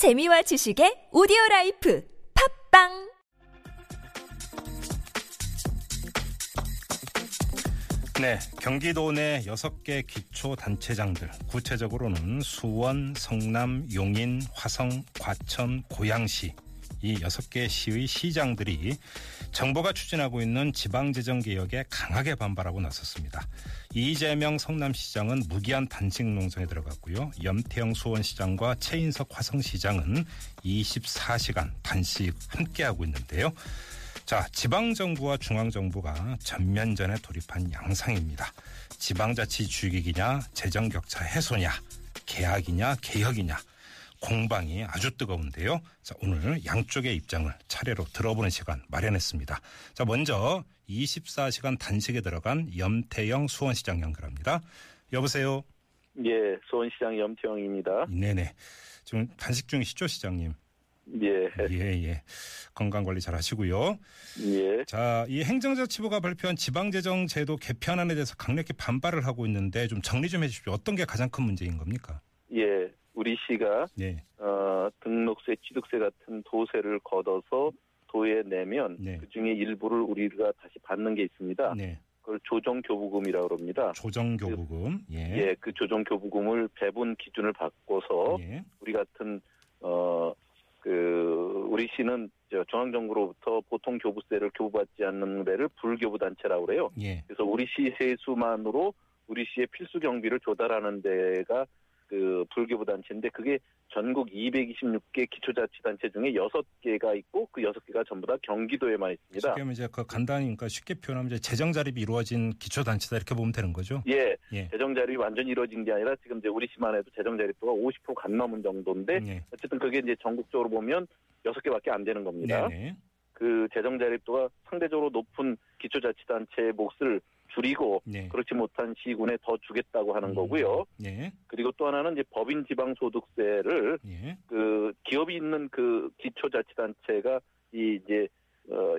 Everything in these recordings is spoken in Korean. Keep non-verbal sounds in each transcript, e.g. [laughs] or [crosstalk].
재미와 지식의 오디오 라이프 팟빵! 네, 경기도 내 6개 기초 단체장들, 구체적으로는 수원, 성남, 용인, 화성, 과천, 고양시 이 6개 시의 시장들이 정부가 추진하고 있는 지방재정개혁에 강하게 반발하고 나섰습니다. 이재명 성남시장은 무기한 단식 농성에 들어갔고요. 염태영 수원시장과 채인석 화성시장은 24시간 단식 함께하고 있는데요. 자, 지방정부와 중앙정부가 전면전에 돌입한 양상입니다. 지방자치 주기이냐, 재정격차 해소냐, 개혁이냐, 개혁이냐, 공방이 아주 뜨거운데요. 자, 오늘 양쪽의 입장을 차례로 들어보는 시간 마련했습니다. 자, 먼저 24시간 단식에 들어간 염태영 수원시장 연결합니다. 여보세요? 예, 수원시장 염태영입니다. 네네. 지금 단식 중이시죠, 시장님? 예, 예, 예. 건강 관리 잘 하시고요. 예, 자, 이 행정자치부가 발표한 지방재정 제도 개편안에 대해서 강력히 반발을 하고 있는데 좀 정리 좀 해주십시오. 어떤 게 가장 큰 문제인 겁니까? 예. 우리 시가 네, 어, 등록세, 취득세 같은 도세를 걷어서 도에 내면 네. 그 중에 일부를 우리가 다시 받는 게 있습니다. 네. 그걸 조정교부금이라고 합니다. 조정교부금. 예. 예, 그 조정교부금을 배분 기준을 바꿔서 예. 우리 같은 어, 그 우리 시는 저 중앙정부로부터 보통 교부세를 교부받지 않는 데를 불교부 단체라고 그래요. 예. 그래서 우리 시 세수만으로 우리 시의 필수 경비를 조달하는 데가 그 불교부 단체인데 그게 전국 226개 기초자치단체 중에 6개가 있고 그 6개가 전부 다 경기도에만 있습니다. 쉽게 하면 이제 그 간단히 그러니까 쉽게 표현하면 이제 재정 자립이 이루어진 기초단체다 이렇게 보면 되는 거죠. 예, 예. 재정 자립이 완전히 이루어진 게 아니라 지금 이제 우리 시만 해도 재정 자립도가 50%간 넘은 정도인데 예. 어쨌든 그게 이제 전국적으로 보면 6개밖에 안 되는 겁니다. 네네. 그 재정 자립도가 상대적으로 높은 기초자치단체의 몫을 줄이고 네. 그렇지 못한 시군에 더 주겠다고 하는 음, 거고요. 예. 그리고 또 하나는 이제 법인 지방 소득세를 예. 그 기업이 있는 그 기초자치단체가 이 이제 어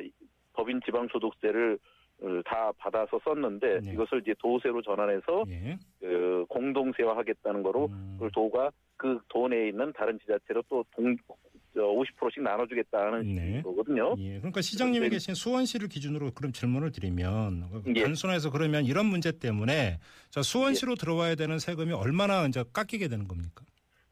법인 지방 소득세를 어, 다 받아서 썼는데 네. 이것을 이제 도세로 전환해서 예. 그 공동세화하겠다는 거로 음, 도가 그 도 내에 있는 다른 지자체로 또 동 50%씩 나눠주겠다는 네. 거거든요. 예. 그러니까 시장님이 네. 계신 수원시를 기준으로 그럼 질문을 드리면 예. 단순해서 그러면 이런 문제 때문에 자 수원시로 들어와야 되는 세금이 얼마나 이제 깎이게 되는 겁니까?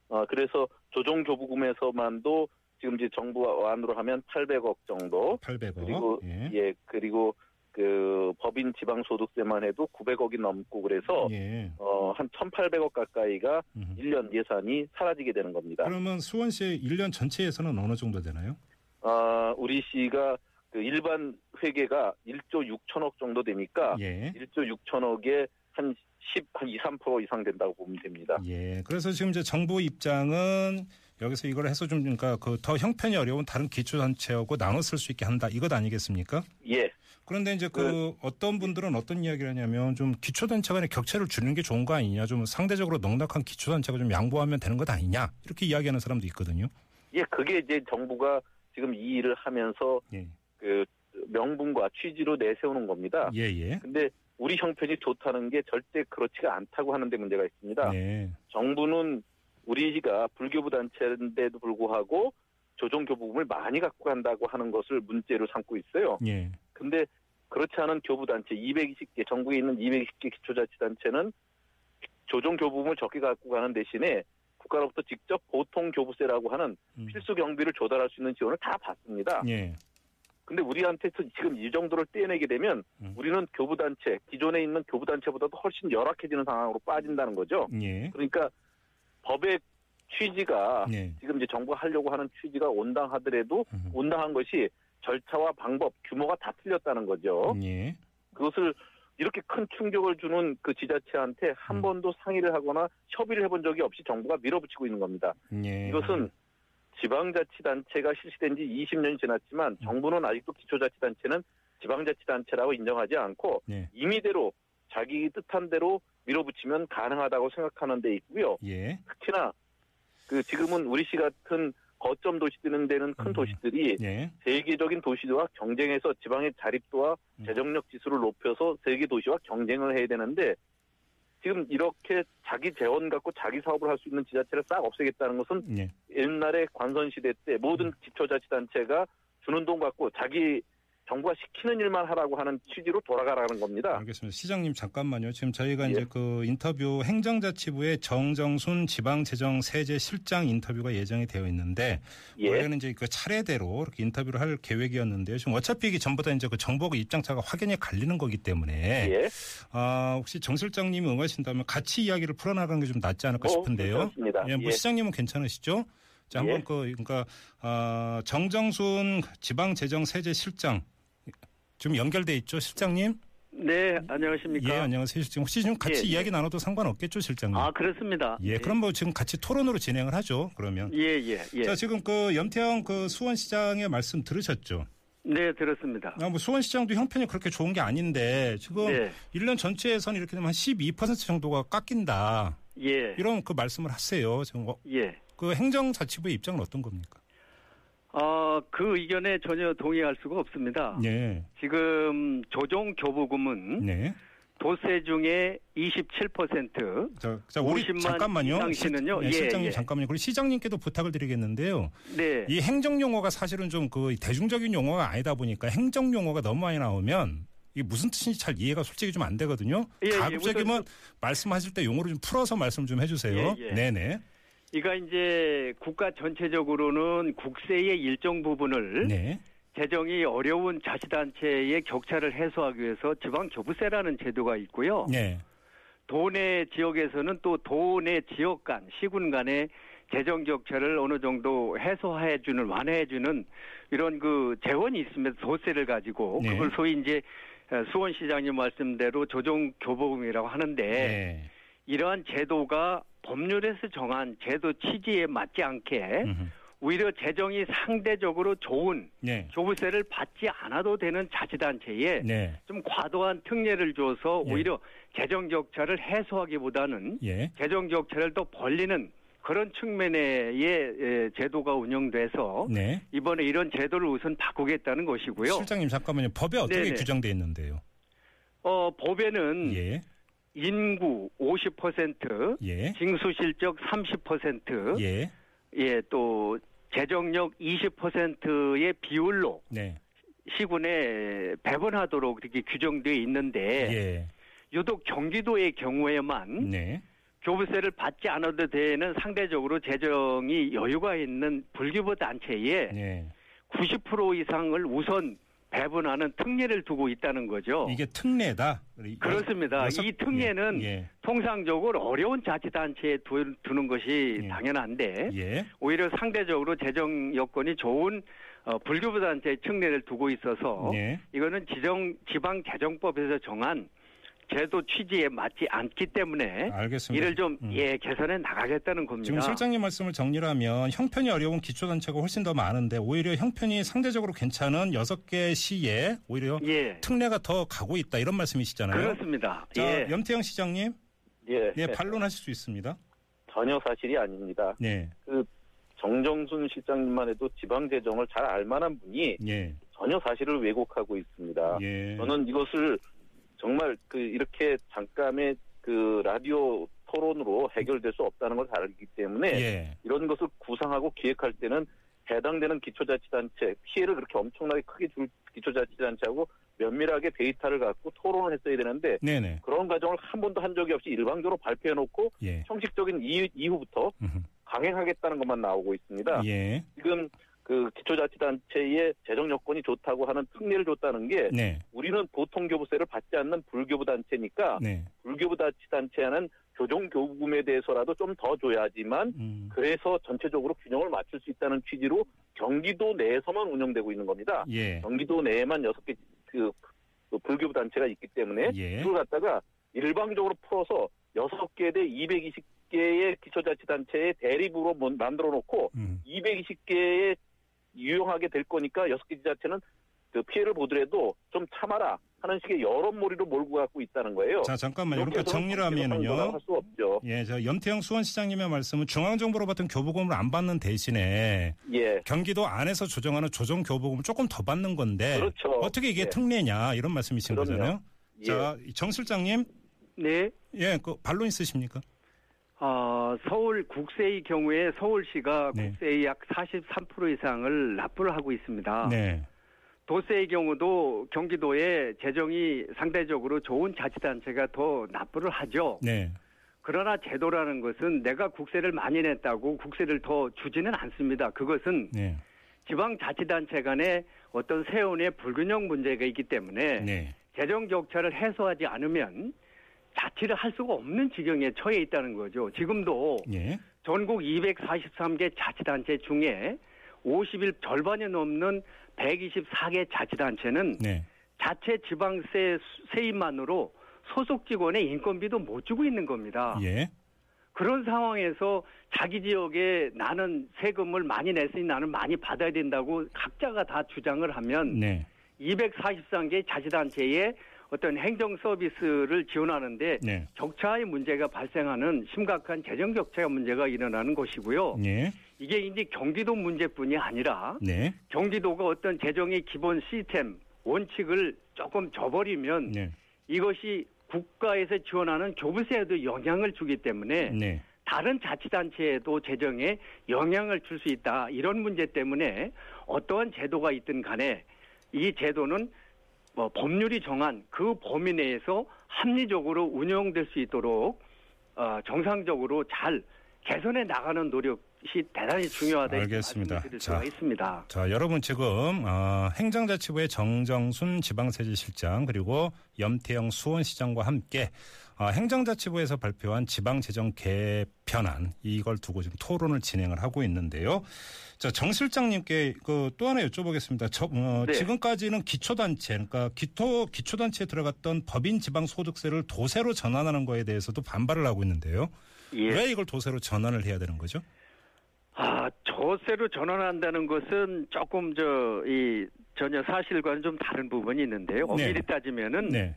어, 그래서 조정 교부금에서만도 지금 이제 정부 안으로 하면 800억 정도 800억. 그리고 예. 예 그리고 그 법인 지방 소득세만 해도 900억이 넘고 그래서 예. 어, 한 1,800억 가까이가 음. 1년 예산이 사라지게 되는 겁니다. 그러면 수원시 1년 전체에서는 어느 정도 되나요? 아, 우리 시가 그 일반 회계가 1조 6천억 정도 되니까 예. 1조 6천억에 한 10, 한 2, 3% 이상 된다고 보면 됩니다. 예. 그래서 지금 이제 정부 입장은 여기서 이걸 해서 좀 그러니까 그 더 형편이 어려운 다른 기초단체하고 나눠 쓸 수 있게 한다 이것 아니겠습니까? 예, 그런데 이제 그 어떤 분들은 어떤 이야기를 하냐면 좀 기초단체 간의 격차를 줄이는 게 좋은 거 아니냐 좀 상대적으로 넉넉한 기초단체가 좀 양보하면 되는 것 아니냐 이렇게 이야기하는 사람도 있거든요. 예, 그게 이제 정부가 지금 이 일을 하면서 예. 그 명분과 취지로 내세우는 겁니다. 예, 예. 근데 우리 형편이 좋다는 게 절대 그렇지가 않다고 하는 데 문제가 있습니다. 네. 정부는 우리가 불교부 단체인데도 불구하고 조정교부금을 많이 갖고 간다고 하는 것을 문제로 삼고 있어요. 예. 근데 그렇지 않은 교부단체 220개, 전국에 있는 220개 기초자치단체는 조정 교부금을 적게 갖고 가는 대신에 국가로부터 직접 보통 교부세라고 하는 음. 필수 경비를 조달할 수 있는 지원을 다 받습니다. 예. 근데 우리한테 지금 이 정도를 떼내게 되면 음. 우리는 교부단체, 기존에 있는 교부단체보다도 훨씬 열악해지는 상황으로 빠진다는 거죠. 예. 그러니까 법의 취지가 예. 지금 이제 정부가 하려고 하는 취지가 온당하더라도 음. 온당한 것이 절차와 방법, 규모가 다 틀렸다는 거죠. 예. 그것을 이렇게 큰 충격을 주는 그 지자체한테 한 음. 번도 상의를 하거나 협의를 해본 적이 없이 정부가 밀어붙이고 있는 겁니다. 예. 이것은 지방자치단체가 실시된 지 20년이 지났지만 정부는 아직도 기초자치단체는 지방자치단체라고 인정하지 않고 네. 임의대로 자기 뜻한 대로 밀어붙이면 가능하다고 생각하는 데 있고요. 예. 특히나 그 지금은 우리 시 같은 거점 도시 되는 데는 큰 음. 도시들이 예. 세계적인 도시와 경쟁해서 지방의 자립도와 음. 재정력 지수를 높여서 세계 도시와 경쟁을 해야 되는데 지금 이렇게 자기 재원 갖고 자기 사업을 할 수 있는 지자체를 싹 없애겠다는 것은 예. 옛날에 관선 시대 때 모든 음. 기초자치단체가 주는 돈 갖고 자기 정부가 시키는 일만 하라고 하는 취지로 돌아가라는 겁니다. 알겠습니다. 시장님 잠깐만요. 지금 저희가 예. 이제 그 인터뷰 행정자치부의 정정순 지방재정세제실장 인터뷰가 예정이 되어 있는데 예. 원래는 이제 그 차례대로 이렇게 인터뷰를 할 계획이었는데요. 지금 어차피 이게 전부 다 이제 그 정보가 입장차가 확연히 갈리는 거기 때문에 예. 아, 혹시 정 실장님이 응하신다면 같이 이야기를 풀어나가는 게 좀 낫지 않을까 뭐, 싶은데요. 괜찮습니다. 예, 뭐 예. 시장님은 괜찮으시죠? 자, 한번 예. 그 그러니까 아, 정정순 지방재정세제실장 지금 연결돼 있죠, 실장님? 네, 안녕하십니까. 예, 안녕하세요, 실장. 혹시 지금 같이 예, 예. 이야기 나눠도 상관없겠죠, 실장님? 아, 그렇습니다. 예, 그럼 뭐 지금 같이 토론으로 진행을 하죠. 그러면. 예, 예, 예. 자, 지금 그 염태영 그 수원시장의 말씀 들으셨죠? 네, 들었습니다. 아, 뭐 수원시장도 형편이 그렇게 좋은 게 아닌데 지금 네, 1년 전체에서는 이렇게 되면 한 12% 정도가 깎인다. 예, 이런 그 말씀을 하세요. 지금 어, 예. 그 행정자치부의 입장은 어떤 겁니까? 어, 그 의견에 전혀 동의할 수가 없습니다. 네, 지금 조정 교부금은 네. 도세 중에 27%, 자, 자 우리 50만 잠깐만요. 시, 네, 예, 실장님 예. 잠깐만요. 그리고 시장님께도 부탁을 드리겠는데요. 네, 이 행정 용어가 사실은 좀 그 대중적인 용어가 아니다 보니까 행정 용어가 너무 많이 나오면 이게 무슨 뜻인지 잘 이해가 솔직히 좀 안 되거든요. 예, 예, 가급적이면 우선 말씀하실 때 용어를 좀 풀어서 말씀 좀 해주세요. 예, 예. 네네. 이가 이제 국가 전체적으로는 국세의 일정 부분을 네. 재정이 어려운 자치단체의 격차를 해소하기 위해서 지방 교부세라는 제도가 있고요. 네. 도내 지역에서는 또 도내 지역 간 시군 간의 재정 격차를 어느 정도 해소해 주는 완화해 주는 이런 그 재원이 있으면 도세를 가지고 네. 그걸 소위 이제 어, 수원 시장님 말씀대로 조정 교보금이라고 하는데 네. 이러한 제도가 법률에서 정한 제도 취지에 맞지 않게 음흠. 오히려 재정이 상대적으로 좋은 네. 교부세를 받지 않아도 되는 자치단체에 네. 좀 과도한 특례를 줘서 예. 오히려 재정 격차를 해소하기보다는 예. 재정 격차를 더 벌리는 그런 측면의 예, 제도가 운영돼서 네. 이번에 이런 제도를 우선 바꾸겠다는 것이고요. 실장님 잠깐만요. 법에 어떻게 네네. 규정돼 있는데요? 어, 법에는 예. 인구 50%, 예. 징수 실적 30%, 예. 예, 또 재정력 20%의 비율로 네. 시군에 배분하도록 이렇게 규정되어 있는데 예. 유독 경기도의 경우에만 네. 교부세를 받지 않아도 되는 상대적으로 재정이 여유가 있는 불교부 단체에 네. 90% 이상을 우선 배분하는 특례를 두고 있다는 거죠. 이게 특례다. 그렇습니다. 여섯- 이 특례는 예. 통상적으로 어려운 자치단체에 두, 두는 것이 예. 당연한데 예. 예. 오히려 상대적으로 재정 여건이 좋은 어, 불교부 단체의 특례를 두고 있어서 예. 이거는 지정 지방 재정법에서 정한 제도 취지에 맞지 않기 때문에 알겠습니다. 이를 좀 음. 예 개선해 나가겠다는 겁니다. 지금 실장님 말씀을 정리하면 형편이 어려운 기초단체가 훨씬 더 많은데 오히려 형편이 상대적으로 괜찮은 여섯 개 시에 오히려 예 특례가 더 가고 있다 이런 말씀이시잖아요. 그렇습니다. 자, 예 염태영 시장님, 예. 네, 반론하실 수 있습니다. 전혀 사실이 아닙니다. 네, 정정순 시장님만 해도 지방 재정을 잘 알만한 분이 예, 전혀 사실을 왜곡하고 있습니다. 예, 저는 이것을 정말 그 이렇게 잠깐의 그 라디오 토론으로 해결될 수 없다는 걸잘 알기 때문에 예, 이런 것을 구상하고 기획할 때는 해당되는 기초자치단체 피해를 그렇게 엄청나게 크게 줄 기초자치단체하고 면밀하게 데이터를 갖고 토론을 했어야 되는데 네, 네, 그런 과정을 한 번도 한 적이 없이 일방적으로 발표해놓고 예, 형식적인 이후, 이후부터. 강행하겠다는 것만 나오고 있습니다. 예, 지금 그 기초자치단체의 재정 여건이 좋다고 하는 특례를 줬다는 게 네, 우리는 보통 교부세를 받지 않는 불교부 단체니까 네, 불교부 자치단체는 교정 교부금에 대해서라도 좀 더 줘야지만 음, 그래서 전체적으로 균형을 맞출 수 있다는 취지로 경기도 내에서만 운영되고 있는 겁니다. 예, 경기도 내에만 여섯 개 그, 그 불교부 단체가 있기 때문에 예, 그걸 갖다가 일방적으로 풀어서 여섯 개 대 220개의 기초자치단체의 대립으로 mon- 만들어 놓고 음, 220개의 유용하게 될 거니까 여섯 개 지자체는 그 피해를 보더라도 좀 참아라 하는 식의 여론몰이로 몰고 갖고 있다는 거예요. 자 잠깐만요. 이렇게 그러니까 정리를 하면은요. 할수 없죠. 예, 저 염태영 수원시장님의 말씀은 중앙정부로 받은 교부금을 안 받는 대신에 예, 경기도 안에서 조정하는 조정 교부금을 조금 더 받는 건데 그렇죠. 어떻게 이게 예. 특례냐 이런 말씀이신 그럼요. 거잖아요. 예. 자, 정 실장님, 네. 예, 그 반론 있으십니까? 아, 서울 국세의 경우에 서울시가 네. 국세의 약 43% 이상을 납부를 하고 있습니다. 네. 도세의 경우도 경기도에 재정이 상대적으로 좋은 자치단체가 더 납부를 하죠. 네. 그러나 제도라는 것은 내가 국세를 많이 냈다고 국세를 더 주지는 않습니다. 그것은 네. 지방자치단체 간의 어떤 세운의 불균형 문제가 있기 때문에 네. 재정 격차를 해소하지 않으면 자치를 할 수가 없는 지경에 처해 있다는 거죠. 지금도 예. 전국 243개 자치단체 중에 50일 절반이 넘는 124개 자치단체는 네. 자체 지방세 수- 세입만으로 소속 직원의 인건비도 못 주고 있는 겁니다. 예. 그런 상황에서 자기 지역에 나는 세금을 많이 냈으니 나는 많이 받아야 된다고 각자가 다 주장을 하면 네. 243개 자치단체의 어떤 행정 서비스를 지원하는데 네. 격차의 문제가 발생하는 심각한 재정 격차 문제가 일어나는 것이고요. 예. 이게 이제 경기도 문제뿐이 아니라 네. 경기도가 어떤 재정의 기본 시스템 원칙을 조금 저버리면 네. 이것이 국가에서 지원하는 교부세에도 영향을 주기 때문에 네. 다른 자치단체에도 재정에 영향을 줄 수 있다. 이런 문제 때문에 어떠한 제도가 있든 간에 이 제도는 뭐 법률이 정한 그 범위 내에서 합리적으로 운영될 수 있도록 어, 정상적으로 잘 개선해 나가는 노력이 대단히 중요하다. 알겠습니다. 자. 있습니다. 자, 여러분 지금 어, 행정자치부의 정정순 지방세제실장 그리고 염태영 수원시장과 함께 어, 행정자치부에서 발표한 지방재정 개편안 이걸 두고 지금 토론을 진행을 하고 있는데요. 자, 정 실장님께 그 또 하나 여쭤보겠습니다. 저, 어, 네. 지금까지는 기초단체, 그러니까 기토 기초단체에 들어갔던 법인 지방소득세를 도세로 전환하는 거에 대해서도 반발을 하고 있는데요. 예. 왜 이걸 도세로 전환을 해야 되는 거죠? 아, 저세로 전환한다는 것은 조금 저, 이, 전혀 사실과는 좀 다른 부분이 있는데요. 네. 엄밀히 따지면은 네,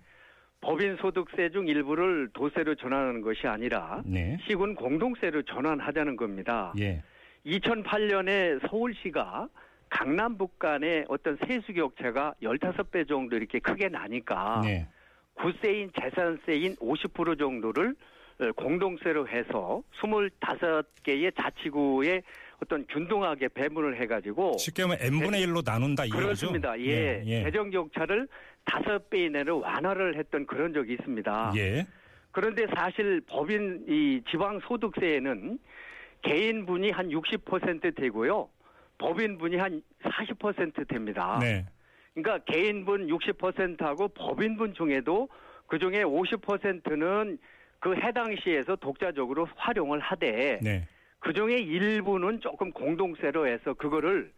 법인 소득세 중 일부를 도세로 전환하는 것이 아니라 네, 시군 공동세로 전환하자는 겁니다. 예, 2008년에 서울시가 강남북 간의 어떤 세수 격차가 15배 정도 이렇게 크게 나니까 네, 구세인 재산세인 50% 정도를 어, 공동세로 해서 25개의 자치구에 어떤 균등하게 배분을 해가지고 쉽게 하면 n분의 1로 나눈다 이거죠? 네. 그렇습니다. 예. 예. 재정 격차를 다섯 배 이내로 완화를 했던 그런 적이 있습니다. 예. 그런데 사실 법인 이 지방 소득세에는 개인분이 한 60% 되고요. 법인분이 한 40% 됩니다. 네. 그러니까 개인분 60%하고 법인분 중에도 그 중에 50%는 그 해당 시에서 독자적으로 활용을 하되 네. 그 중에 일부는 조금 공동세로 해서 그거를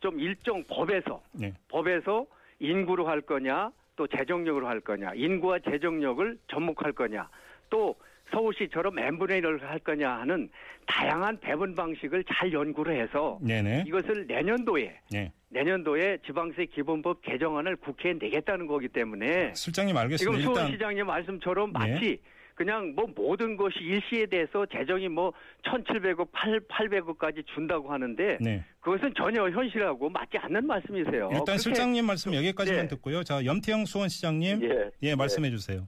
좀 일정 법에서 네. 법에서 인구로 할 거냐 또 재정력으로 할 거냐 인구와 재정력을 접목할 거냐 또 서울시처럼 1을 할 거냐 하는 다양한 배분 방식을 잘 연구를 해서 네네. 이것을 내년도에 네. 내년도에 지방세 기본법 개정안을 국회에 내겠다는 거기 때문에 실장님 지금 알겠습니다. 일단 수원시장님 말씀처럼 네. 마치 그냥 뭐 모든 것이 일시에 대해서 재정이 뭐 1,700억, 8, 800억까지 준다고 하는데 네. 그것은 전혀 현실하고 맞지 않는 말씀이세요. 일단 그렇게 실장님 말씀 여기까지만 네. 듣고요. 자, 염태영 수원시장님 예, 예, 말씀해 주세요.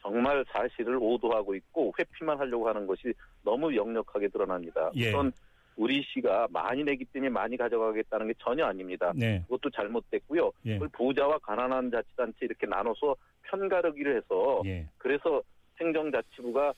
정말 사실을 오도하고 있고 회피만 하려고 하는 것이 너무 역력하게 드러납니다. 예. 우선 우리 시가 많이 내기 때문에 많이 가져가겠다는 게 전혀 아닙니다. 네. 그것도 잘못됐고요. 예. 그걸 부자와 가난한 자치단체 이렇게 나눠서 편가르기를 해서 예. 그래서 행정자치부가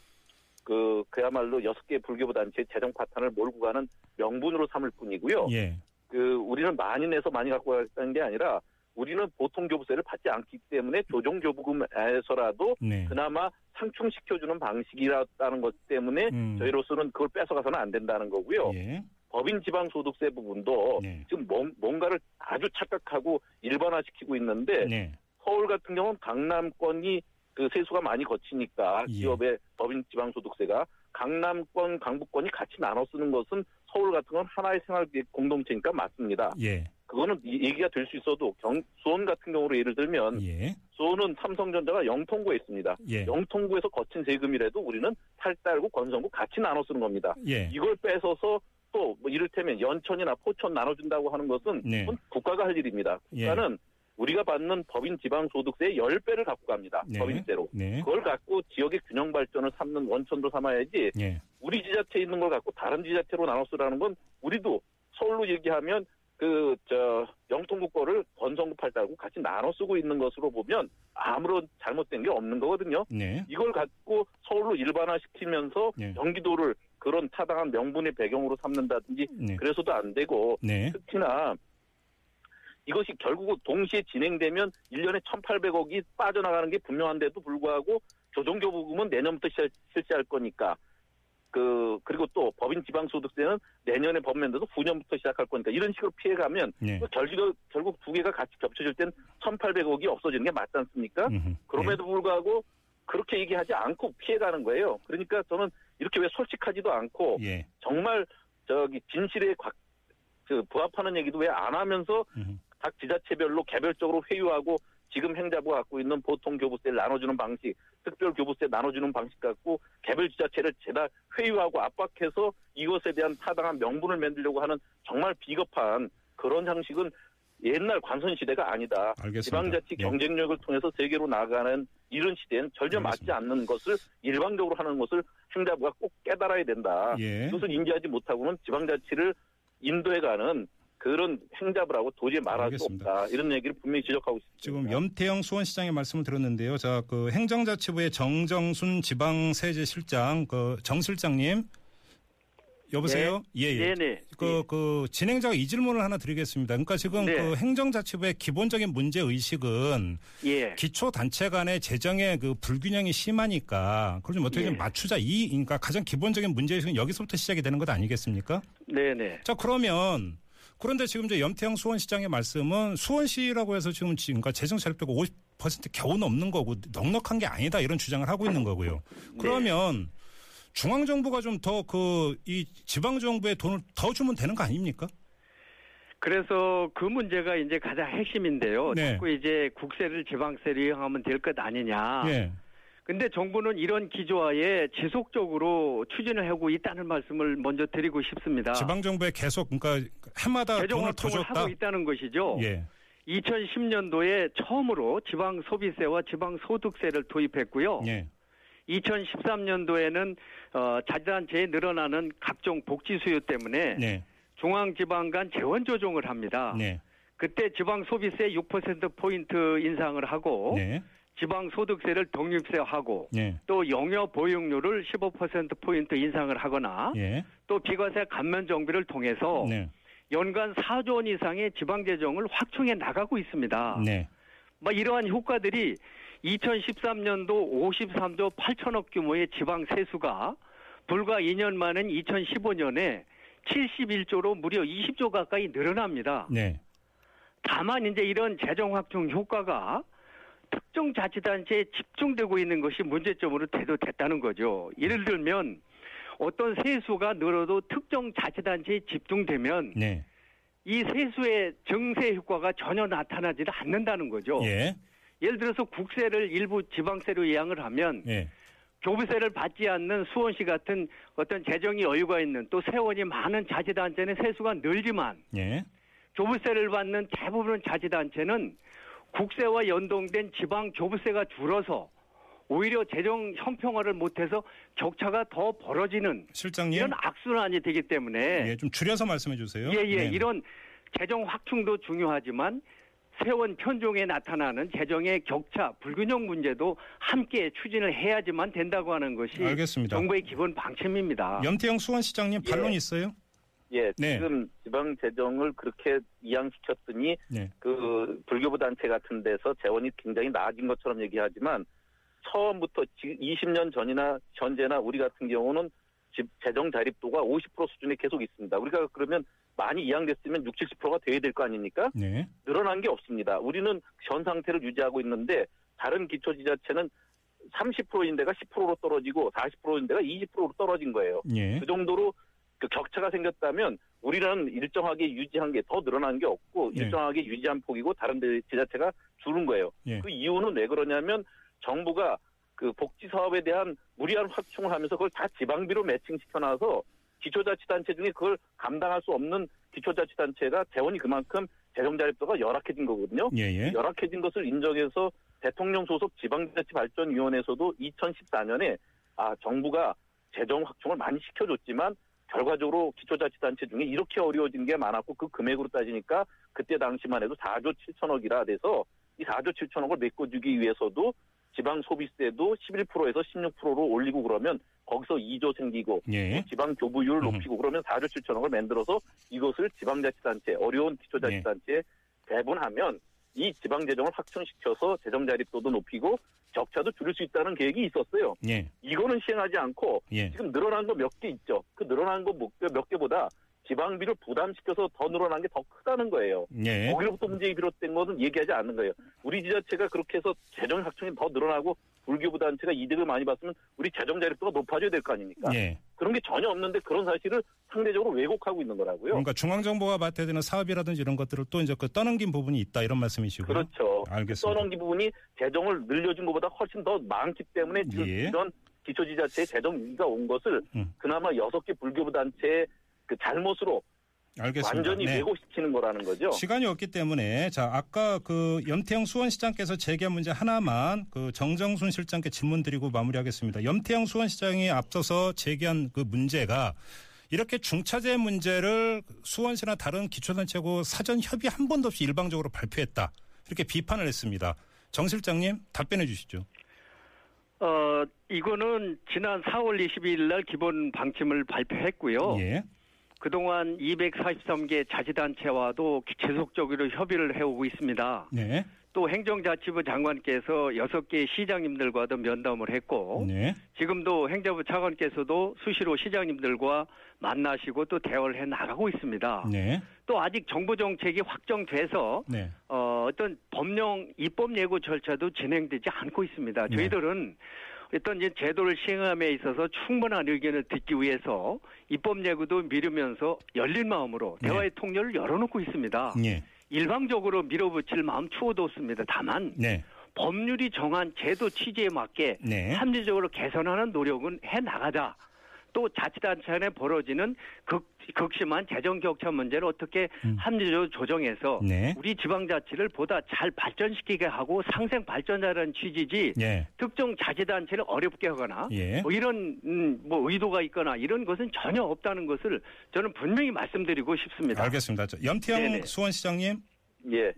그 그야말로 여섯 개 불교부 단체 재정 파탄을 몰고 가는 명분으로 삼을 뿐이고요. 예. 그 우리는 많이 내서 많이 갖고 가겠다는 게 아니라 우리는 보통 교부세를 받지 않기 때문에 조정 교부금에서라도 네. 그나마 상충시켜주는 방식이라는 것 때문에 음. 저희로서는 그걸 뺏어가서는 안 된다는 거고요. 예. 법인 지방소득세 부분도 네. 지금 뭔- 뭔가를 아주 착각하고 일반화시키고 있는데 네. 서울 같은 경우는 강남권이 그 세수가 많이 거치니까 예. 기업의 법인 지방소득세가 강남권, 강북권이 같이 나눠 쓰는 것은 서울 같은 건 하나의 생활 공동체니까 맞습니다. 예. 그거는 이- 얘기가 될 수 있어도 경, 수원 같은 경우로 예를 들면 예. 수원은 삼성전자가 영통구에 있습니다. 예. 영통구에서 거친 세금이라도 우리는 팔달구, 건성구 같이 나눠 쓰는 겁니다. 예. 이걸 뺏어서 또 뭐 이를테면 연천이나 포천 나눠준다고 하는 것은 네. 국가가 할 일입니다. 예. 국가는 우리가 받는 법인 지방소득세의 10배를 갖고 갑니다. 네. 법인세로. 네. 그걸 갖고 지역의 균형 발전을 삼는 원천으로 삼아야지 예. 우리 지자체에 있는 걸 갖고 다른 지자체로 나눠 쓰라는 건 우리도 서울로 얘기하면 그 저 영통구 거를 건성구팔 달고 같이 나눠 쓰고 있는 것으로 보면 아무런 잘못된 게 없는 거거든요. 네. 이걸 갖고 서울로 일반화시키면서 예. 경기도를 그런 타당한 명분의 배경으로 삼는다든지 네. 그래서도 안 되고 네. 특히나 이것이 결국 동시에 진행되면 1년에 1,800억이 빠져나가는 게 분명한데도 불구하고 조정교부금은 내년부터 시- 실시할 거니까 그 그리고 또 법인 지방소득세는 내년에 법면돼도 9년부터 시작할 거니까 이런 식으로 피해가면 네. 그 결국 결국 두 개가 같이 겹쳐질 땐 1,800억이 없어지는 게 맞지 않습니까? 음흠. 그럼에도 불구하고 그렇게 얘기하지 않고 피해가는 거예요. 그러니까 저는 이렇게 왜 솔직하지도 않고 예. 정말 저기 진실에 과- 그 부합하는 얘기도 왜 안 하면서 음흠. 각 지자체별로 개별적으로 회유하고 지금 행자부가 갖고 있는 보통 교부세를 나눠주는 방식, 특별 교부세 나눠주는 방식 갖고 개별 지자체를 죄다 회유하고 압박해서 이것에 대한 타당한 명분을 만들려고 하는 정말 비겁한 그런 형식은 옛날 관선 시대가 아니다. 알겠습니다. 지방자치 예. 경쟁력을 통해서 세계로 나아가는 이런 시대엔 전혀 맞지 알겠습니다. 않는 것을 일방적으로 하는 것을 행자부가 꼭 깨달아야 된다. 예. 이것을 인지하지 못하고는 지방자치를 인도해가는 그런 행자부라고 도저히 말할 알겠습니다. 수 없다. 이런 얘기를 분명히 지적하고 있습니다. 지금 염태영 수원시장의 말씀을 들었는데요. 자, 그 행정자치부의 정정순 지방세제실장, 그 정 실장님, 여보세요? 예, 예. 네네. 그, 그, 진행자가 이 질문을 하나 드리겠습니다. 그러니까 지금 네. 그 행정자치부의 기본적인 문제 의식은 예. 기초단체 간의 재정의 그 불균형이 심하니까 그걸 좀 어떻게 좀 예. 맞추자. 이, 그러니까 가장 기본적인 문제 의식은 여기서부터 시작이 되는 것 아니겠습니까? 네네. 자, 그러면 그런데 지금 이제 염태영 수원시장의 말씀은 수원시라고 해서 지금 지- 그러니까 재정 자립도가 50% 겨우 넘는 거고 넉넉한 게 아니다 이런 주장을 하고 있는 거고요. 그러면 중앙 정부가 좀 더 그 이 지방 정부에 돈을 더 주면 되는 거 아닙니까? 그래서 그 문제가 이제 가장 핵심인데요. 네. 자꾸 이제 국세를 지방세로 이용하면 될 것 아니냐. 예. 근데 정부는 이런 기조하에 지속적으로 추진을 하고 있다는 말씀을 먼저 드리고 싶습니다. 지방 정부에 계속 그러니까 해마다 돈을 더 줬다. 하고 있다는 것이죠. 예. 2010년도에 처음으로 지방 소비세와 지방 소득세를 도입했고요. 예. 2013년도에는 어, 자치단체에 늘어나는 각종 복지 수요 때문에 네. 중앙 지방 간 재원 조정을 합니다. 네. 그때 지방 소비세 6% 포인트 인상을 하고 네. 지방 소득세를 독립세하고 예. 또 영여 보육료를 15% 포인트 인상을 하거나 예. 또 비과세 감면 정비를 통해서 네. 연간 4조 원 이상의 지방 재정을 확충해 나가고 있습니다. 네. 뭐 이러한 효과들이 2013년도 53조 8천억 규모의 지방 세수가 불과 2년 만인 2015년에 71조로 무려 20조 가까이 늘어납니다. 네. 다만 이제 이런 재정 확충 효과가 특정 자치단체에 집중되고 있는 것이 문제점으로 대두됐다는 거죠. 예를 들면 어떤 세수가 늘어도 특정 자치단체에 집중되면 네. 이 세수의 정세 효과가 전혀 나타나지 않는다는 거죠. 예. 예를 들어서 국세를 일부 지방세로 예양을 하면 예. 교부세를 받지 않는 수원시 같은 어떤 재정이 여유가 있는 또 세원이 많은 자치단체는 세수가 늘지만 예. 교부세를 받는 대부분 자치단체는 국세와 연동된 지방 교부세가 줄어서 오히려 재정 형평화를 못해서 격차가 더 벌어지는 실장님. 이런 악순환이 되기 때문에 예, 좀 줄여서 말씀해 주세요. 예, 예, 네. 이런 재정 확충도 중요하지만 세원 편종에 나타나는 재정의 격차, 불균형 문제도 함께 추진을 해야지만 된다고 하는 것이 알겠습니다. 정부의 기본 방침입니다. 염태영 수원시장님 예. 반론 있어요? 예, 네. 지금 지방 재정을 그렇게 이양시켰더니 네. 그 불교부 단체 같은 데서 재원이 굉장히 나아진 것처럼 얘기하지만 처음부터 지금 20년 전이나 현재나 우리 같은 경우는 집 재정 자립도가 50% 수준에 계속 있습니다. 우리가 그러면 많이 이양됐으면 60, 70%가 돼야 될 거 아닙니까? 네. 늘어난 게 없습니다. 우리는 현 상태를 유지하고 있는데 다른 기초 지자체는 30%인 데가 10%로 떨어지고 40%인 데가 20%로 떨어진 거예요. 예. 그 정도로 그 격차가 생겼다면 우리는 일정하게 유지한 게 더 늘어난 게 없고 네. 일정하게 유지한 폭이고 다른 데 지자체가 줄은 거예요. 예. 그 이유는 왜 그러냐면 정부가 그 복지 사업에 대한 무리한 확충을 하면서 그걸 다 지방비로 매칭시켜놔서 기초자치단체 중에 그걸 감당할 수 없는 기초자치단체가 재원이 그만큼 재정 자립도가 열악해진 거거든요. 예, 예. 열악해진 것을 인정해서 대통령 소속 지방자치발전위원회에서도 2014년에 아 정부가 재정 확충을 많이 시켜줬지만 결과적으로 기초자치단체 중에 이렇게 어려워진 게 많았고 그 금액으로 따지니까 그때 당시만 해도 4조 7천억이라 돼서 이 4조 7천억을 메꿔주기 위해서도 지방 소비세도 11%에서 16%로 올리고 그러면 거기서 2조 생기고 예. 지방 교부율을 음. 높이고 그러면 4조 7천억을 만들어서 이것을 지방자치단체 어려운 기초자치단체에 배분하면 이 지방 재정을 확충시켜서 재정 자립도도 높이고 적자도 줄일 수 있다는 계획이 있었어요. 예. 이거는 시행하지 않고 예. 지금 늘어난 거 몇 개 있죠. 그 늘어난 거 몇 개보다 지방비를 부담시켜서 더 늘어난 게 더 크다는 거예요. 예. 거기로부터 문제가 비롯된 것은 얘기하지 않는 거예요. 우리 지자체가 그렇게 해서 재정 확충이 더 늘어나고 불교부 단체가 이득을 많이 봤으면 우리 재정 자립도가 높아져야 될 거 아닙니까? 예. 그런 게 전혀 없는데 그런 사실을 상대적으로 왜곡하고 있는 거라고요. 그러니까 중앙정부가 맡아야 되는 사업이라든지 이런 것들을 또 이제 그 떠넘긴 부분이 있다 이런 말씀이시고요. 그렇죠. 알겠습니다. 써놓은 부분이 재정을 늘려준 것보다 훨씬 더 많기 때문에 지금 예. 이런 기초지자체의 재정 위기가 온 것을 음. 그나마 여섯 개 불교부 단체의 그 잘못으로 알겠습니다. 완전히 네. 왜곡시키는 거라는 거죠. 시간이 없기 때문에 자 아까 그 염태영 수원시장께서 제기한 문제 하나만 그 정정순 실장께 질문 드리고 마무리하겠습니다. 염태영 수원시장이 앞서서 제기한 그 문제가 이렇게 중차제 문제를 수원시나 다른 기초단체하고 사전 협의 한 번도 없이 일방적으로 발표했다 이렇게 비판을 했습니다. 정 실장님 답변해 주시죠. 어, 이거는 지난 4월 22일 날 기본 방침을 발표했고요. 예, 그동안 243개 자치단체와도 지속적으로 협의를 해오고 있습니다. 네, 또 행정자치부 장관께서 6개 시장님들과도 면담을 했고 네, 지금도 행정부 차관께서도 수시로 시장님들과 만나시고 또 대화를 해 나가고 있습니다. 네, 또 아직 정부 정책이 확정돼서 네, 어, 어떤 법령 입법 예고 절차도 진행되지 않고 있습니다. 네. 저희들은 어떤 이제 제도를 시행함에 있어서 충분한 의견을 듣기 위해서 입법 예고도 미루면서 열린 마음으로 네. 대화의 통로를 열어놓고 있습니다. 예, 일방적으로 밀어붙일 마음 추워뒀습니다. 다만 네, 법률이 정한 제도 취지에 맞게 네. 합리적으로 개선하는 노력은 해 나가자. 또 자치단체 안에 벌어지는 극, 극심한 재정 격차 문제를 어떻게 음. 합리적으로 조정해서 네, 우리 지방자치를 보다 잘 발전시키게 하고 상생 발전하라는 취지지 예, 특정 자치단체를 어렵게 하거나 예. 뭐 이런 음, 뭐 의도가 있거나 이런 것은 전혀 없다는 것을 저는 분명히 말씀드리고 싶습니다. 알겠습니다. 저 염태영 네네. 수원시장님, 예.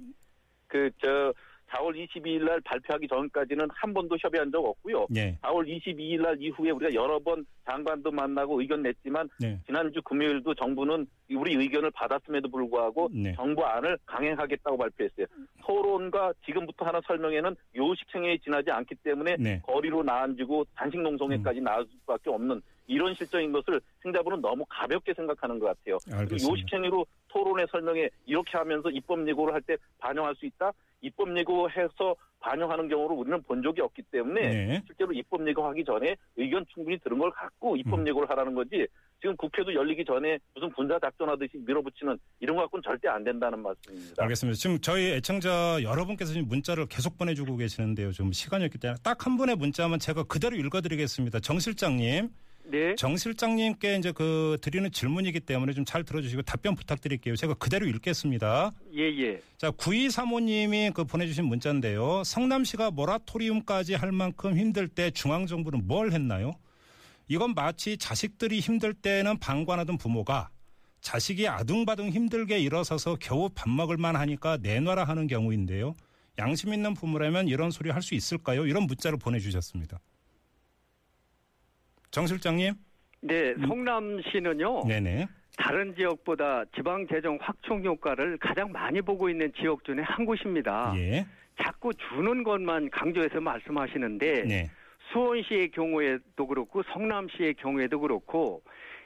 그, 저, 4월 22일 날 발표하기 전까지는 한 번도 협의한 적 없고요. 예, 4월 22일 날 이후에 우리가 여러 번 장관도 만나고 의견 냈지만 네, 지난주 금요일도 정부는 우리 의견을 받았음에도 불구하고 네. 정부안을 강행하겠다고 발표했어요. 토론과 지금부터 하는 설명회는 요식행위에 지나지 않기 때문에 네. 음. 거리로 나앉고 단식 농성회까지 나올 수밖에 없는 이런 실정인 것을 행자부는 너무 가볍게 생각하는 것 같아요. 요식행위로 토론회 설명회 이렇게 하면서 입법 예고를 할 때 반영할 수 있다? 입법 예고해서 반영하는 경우를 우리는 본 적이 없기 때문에 네. 실제로 입법 예고하기 전에 의견 충분히 들은 걸 갖고 입법 음. 예고를 하라는 거지 지금 국회도 열리기 전에 무슨 군사 작전하듯이 밀어붙이는 이런 거 갖고는 절대 안 된다는 말씀입니다. 알겠습니다. 지금 저희 애청자 여러분께서 지금 문자를 계속 보내주고 계시는데요. 좀 시간이 없기 때문에 딱 한 분의 문자만 제가 그대로 읽어드리겠습니다. 정 실장님, 네. 정 실장님께 이제 그 드리는 질문이기 때문에 좀 잘 들어주시고 답변 부탁드릴게요. 제가 그대로 읽겠습니다. 예, 예. 자, 9235님이 그 보내주신 문자인데요. 성남시가 모라토리움까지 할 만큼 힘들 때 중앙정부는 뭘 했나요? 이건 마치 자식들이 힘들 때는 방관하던 부모가 자식이 아둥바둥 힘들게 일어서서 겨우 밥 먹을 만 하니까 내놔라 하는 경우인데요. 양심 있는 부모라면 이런 소리 할 수 있을까요? 이런 문자를 보내주셨습니다. 정 실장님? 네, 성남시는요. 네네. 다른 지역보다 지방 재정 확충 효과를 가장 많이 보고 있는 지역 중에 한 곳입니다. 예. 자꾸 주는 것만 강조해서 말씀하시는데 네. 수원시의 경우에도 그렇고 성남시의 경우에도 그렇고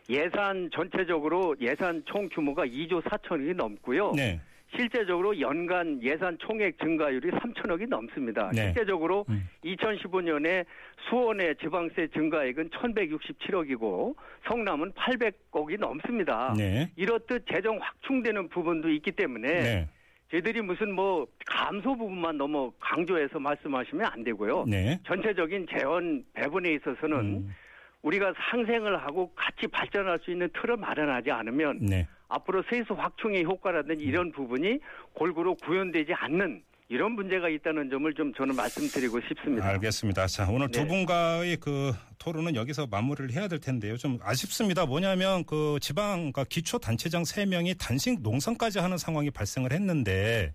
예산 전체적으로 예산 총 규모가 2조 4천억이 넘고요. 네. 실제적으로 연간 예산 총액 증가율이 3천억이 넘습니다. 네. 실제적으로 음. 2015년에 수원의 지방세 증가액은 1,167억이고 성남은 800억이 넘습니다. 네. 이렇듯 재정 확충되는 부분도 있기 때문에 네. 저희들이 무슨 뭐 감소 부분만 너무 강조해서 말씀하시면 안 되고요. 네. 전체적인 재원 배분에 있어서는 음. 우리가 상생을 하고 같이 발전할 수 있는 틀을 마련하지 않으면 네. 앞으로 세수 확충의 효과라든지 이런 부분이 골고루 구현되지 않는 이런 문제가 있다는 점을 좀 저는 말씀드리고 싶습니다. 알겠습니다. 자, 오늘 두 네. 분과의 그 토론은 여기서 마무리를 해야 될 텐데요. 좀 아쉽습니다. 뭐냐면 그 지방, 그러니까 기초 단체장 세명이 단식 농성까지 하는 상황이 발생을 했는데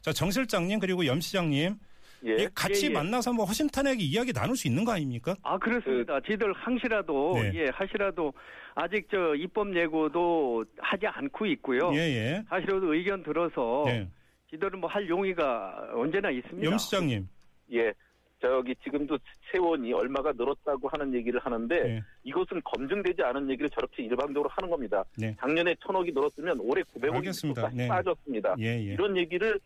자, 정 실장님 그리고 염 시장님 예. 이 같이 예, 예. 만나서 뭐 허심탄회하게 이야기 나눌 수 있는 거 아닙니까? 아 그렇습니다. 저희들 항시라도 네. 예 하시라도 아직 저 입법 예고도 하지 않고 있고요. 예, 예. 하시라도 의견 들어서 예. 저희들은 뭐 할 용의가 언제나 있습니다. 염 시장님. 예. 저기 지금도 세원이 얼마가 늘었다고 하는 얘기를 하는데 예. 이것은 검증되지 않은 얘기를 저렇게 일방적으로 하는 겁니다. 네. 작년에 천억이 늘었으면 올해 900억이 알겠습니다. 네. 빠졌습니다. 예, 예. 이런 얘기를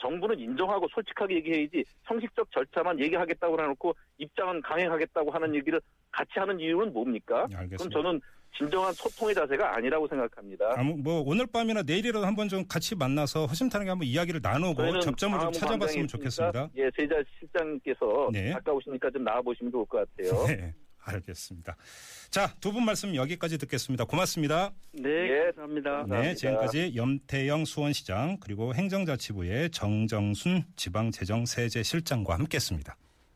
정부는 인정하고 솔직하게 얘기해야지 형식적 절차만 얘기하겠다고 해놓고 입장은 강행하겠다고 하는 얘기를 같이 하는 이유는 뭡니까? 그럼 알겠습니다. 저는 진정한 소통의 자세가 아니라고 생각합니다. 아무 뭐 오늘 밤이나 내일이라도 한번 좀 같이 만나서 허심탄회하게 한번 이야기를 나누고 접점을 좀 찾아봤으면 좋겠습니다. 예, 세자 실장께서 네. 가까우시니까 좀 나와 보시면 좋을 것 같아요. [laughs] 네, 알겠습니다. 자, 두 분 말씀 여기까지 듣겠습니다. 고맙습니다. 네, 예. 감사합니다. 네, 감사합니다. 지금까지 염태영 수원시장 그리고 행정자치부의 정정순 지방재정세제실장과 함께했습니다.